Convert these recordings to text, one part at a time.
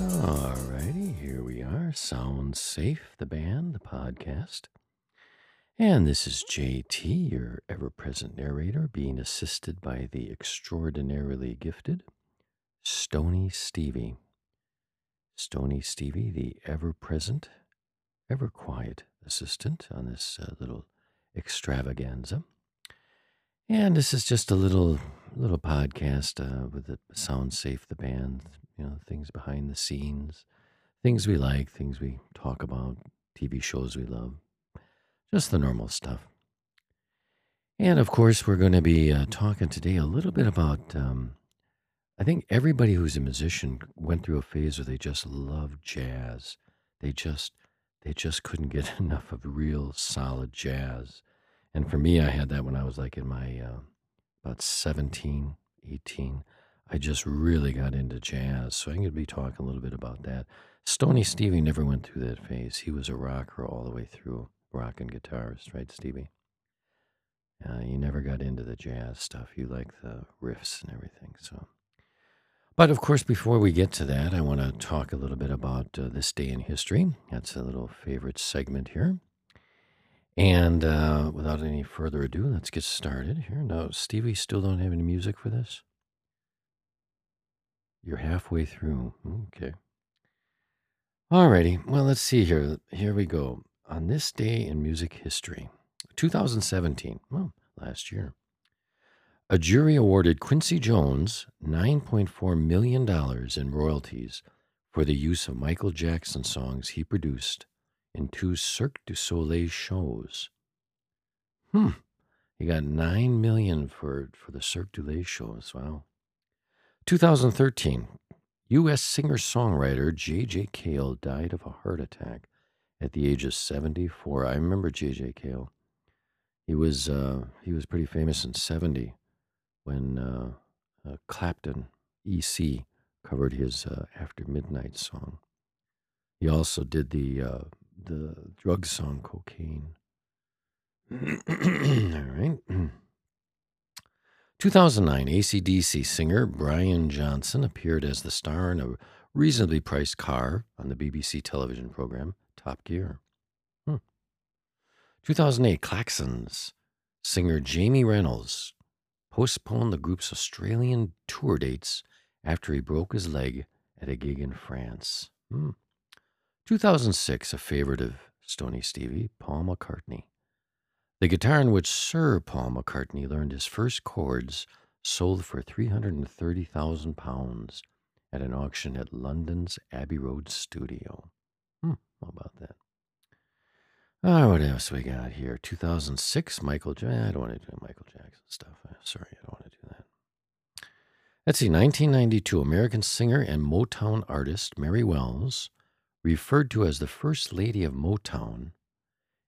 Alrighty, here we are. Sound Safe, the band, the podcast. And this is JT, your ever present narrator, being assisted by the extraordinarily gifted Stony Stevie. Stony Stevie, the ever present, ever quiet assistant on this uh, little extravaganza. And this is just a little little podcast uh, with the Sound Safe, the band, you know, things behind the scenes, things we like, things we talk about, TV shows we love, just the normal stuff. And of course, we're going to be uh, talking today a little bit about. Um, I think everybody who's a musician went through a phase where they just loved jazz. They just they just couldn't get enough of real solid jazz. And for me, I had that when I was like in my uh, about 17, 18. I just really got into jazz. So I'm going to be talking a little bit about that. Stony Stevie never went through that phase. He was a rocker all the way through, rock and guitarist, right, Stevie? Uh, you never got into the jazz stuff. You like the riffs and everything. So, but of course, before we get to that, I want to talk a little bit about uh, this day in history. That's a little favorite segment here. And uh, without any further ado, let's get started here. No, Stevie, still don't have any music for this? You're halfway through. Okay. Alrighty. Well, let's see here. Here we go. On this day in music history, 2017, well, last year, a jury awarded Quincy Jones $9.4 million in royalties for the use of Michael Jackson songs he produced in two Cirque du Soleil shows. Hmm. He got nine million for for the Cirque du Soleil shows. Wow. 2013, U.S. singer-songwriter J.J. Cale died of a heart attack at the age of 74. I remember J.J. Cale. He was uh, he was pretty famous in 70 when uh, uh, Clapton, E.C., covered his uh, After Midnight song. He also did the uh, the drug song cocaine. All right. 2009, ACDC singer Brian Johnson appeared as the star in a reasonably priced car on the BBC television program Top Gear. Hmm. 2008, Klaxons singer Jamie Reynolds postponed the group's Australian tour dates after he broke his leg at a gig in France. Hmm. 2006, a favorite of Stony Stevie, Paul McCartney. The guitar in which Sir Paul McCartney learned his first chords sold for £330,000 at an auction at London's Abbey Road studio. Hmm, how about that? Oh, what else we got here? 2006, Michael Jackson. I don't want to do Michael Jackson stuff. Sorry, I don't want to do that. Let's see, 1992, American singer and Motown artist Mary Wells referred to as the First Lady of Motown,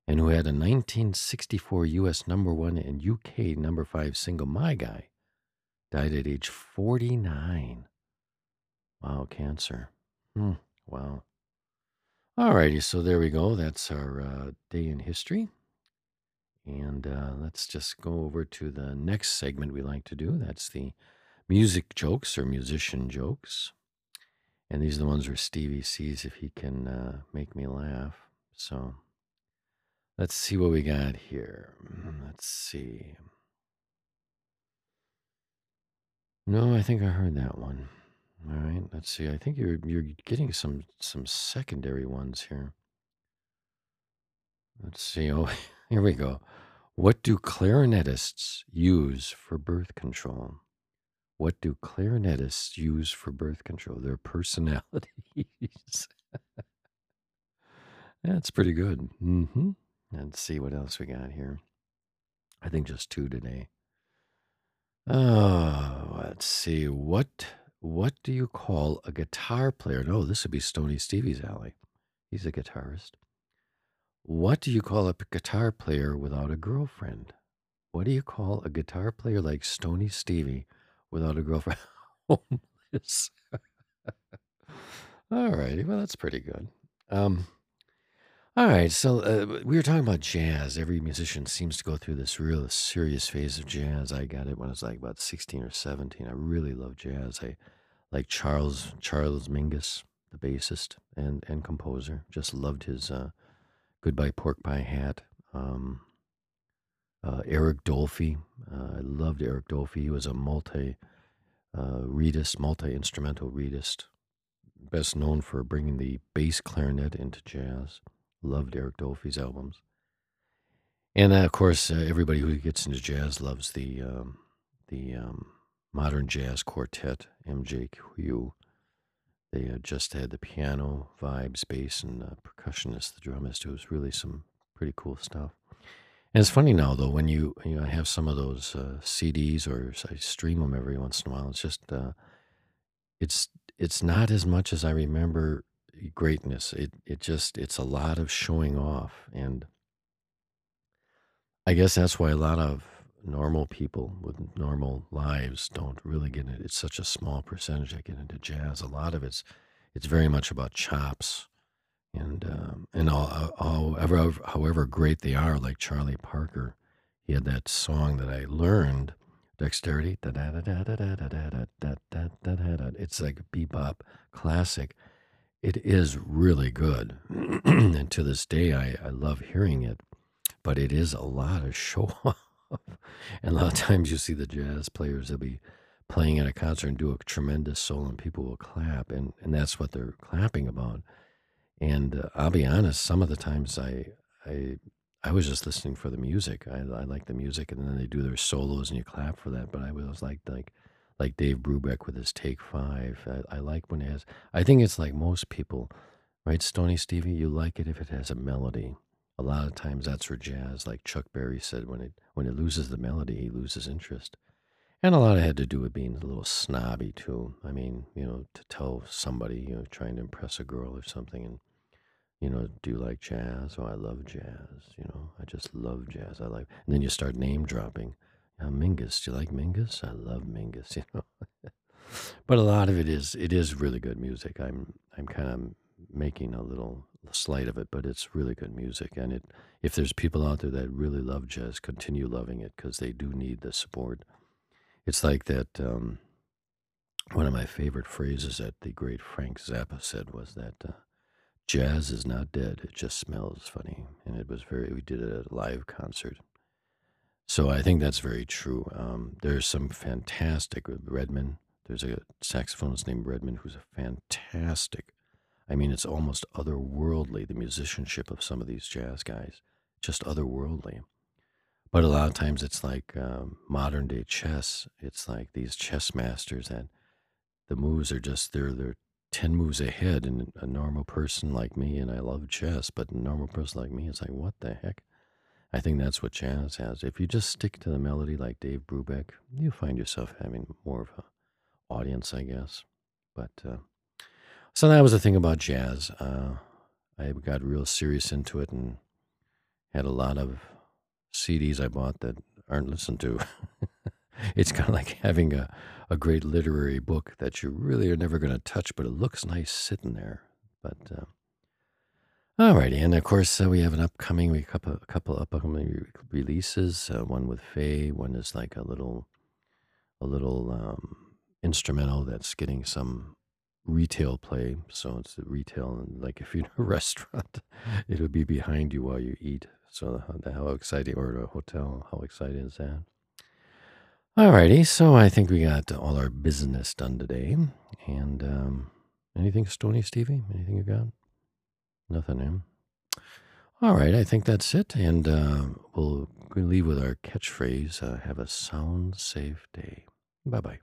and who had a 1964 U.S. number one and UK number five single My Guy, died at age 49. Wow, cancer. Hmm, wow. All righty, so there we go. That's our uh, day in history. And uh, let's just go over to the next segment we like to do. That's the music jokes or musician jokes. And these are the ones where Stevie sees if he can uh, make me laugh. So let's see what we got here. Mm, let's see. No, I think I heard that one. All right, let's see. I think you're you're getting some some secondary ones here. Let's see. Oh, here we go. What do clarinetists use for birth control? What do clarinetists use for birth control? Their personalities. That's pretty good. Mm-hmm. Let's see what else we got here. I think just two today. Oh, let's see. What what do you call a guitar player? No, this would be Stony Stevie's alley. He's a guitarist. What do you call a guitar player without a girlfriend? What do you call a guitar player like Stony Stevie without a girlfriend. Homeless. all righty. Well, that's pretty good. Um, all right. So uh, we were talking about jazz. Every musician seems to go through this real serious phase of jazz. I got it when I was like about 16 or 17. I really love jazz. I like Charles Charles Mingus the bassist and, and composer. Just loved his uh, Goodbye Pork Pie Hat. Um, uh, Eric Dolphy. Uh, I loved Eric Dolphy. He was a multi uh, multi instrumental reedist, best known for bringing the bass clarinet into jazz. Loved Eric Dolphy's albums. And uh, of course, uh, everybody who gets into jazz loves the um, the um, modern jazz quartet, MJQ. They uh, just had the piano, vibes, bass, and percussionist, the drummist. It was really some pretty cool stuff. And it's funny now, though, when you you know have some of those uh, CDs or I stream them every once in a while. It's just uh, it's it's not as much as I remember greatness. It it just it's a lot of showing off, and I guess that's why a lot of normal people with normal lives don't really get it. It's such a small percentage that get into jazz. A lot of it's it's very much about chops and um, and all, however however great they are, like Charlie Parker, he had that song that I learned, Dexterity. It's like a bebop classic. It is really good, and to this day, I, I love hearing it. But it is a lot of show off, and a lot of times you see the jazz players they'll be playing at a concert and do a tremendous solo, and people will clap, and and that's what they're clapping about and uh, I'll be honest, some of the times I I I was just listening for the music. I I like the music, and then they do their solos, and you clap for that. But I was like like like Dave Brubeck with his Take Five. I, I like when it has. I think it's like most people, right? Stony Stevie, you like it if it has a melody. A lot of times that's for jazz, like Chuck Berry said, when it when it loses the melody, he loses interest. And a lot of it had to do with being a little snobby too. I mean, you know, to tell somebody, you know, trying to impress a girl or something, and you know, do you like jazz? Oh, I love jazz. You know, I just love jazz. I like, and then you start name dropping. Now, Mingus, do you like Mingus? I love Mingus. You know, but a lot of it is it is really good music. I'm I'm kind of making a little slight of it, but it's really good music. And it if there's people out there that really love jazz, continue loving it because they do need the support. It's like that. Um, one of my favorite phrases that the great Frank Zappa said was that. Uh, jazz is not dead. It just smells funny. And it was very, we did a live concert. So I think that's very true. Um, there's some fantastic, Redman, there's a saxophonist named Redman who's a fantastic, I mean, it's almost otherworldly, the musicianship of some of these jazz guys, just otherworldly. But a lot of times it's like um, modern day chess. It's like these chess masters that the moves are just, they're, they're 10 moves ahead and a normal person like me and i love chess but a normal person like me is like what the heck? I think that's what jazz has. If you just stick to the melody like dave brubeck you'll find yourself having more of a audience i guess. But uh, so that was the thing about jazz. Uh, i got real serious into it and had a lot of cds i bought that aren't listened to it's kind of like having a, a great literary book that you really are never going to touch, but it looks nice sitting there. But uh, all righty, and of course uh, we have an upcoming, we couple a couple upcoming releases. Uh, one with Faye, one is like a little, a little um, instrumental that's getting some retail play. So it's retail, and like if you're in a restaurant, it'll be behind you while you eat. So how, how exciting, or a hotel, how exciting is that? Alrighty, so I think we got all our business done today. And um, anything stony, Stevie? Anything you got? Nothing, eh? All right, I think that's it. And uh, we'll leave with our catchphrase uh, have a sound, safe day. Bye bye.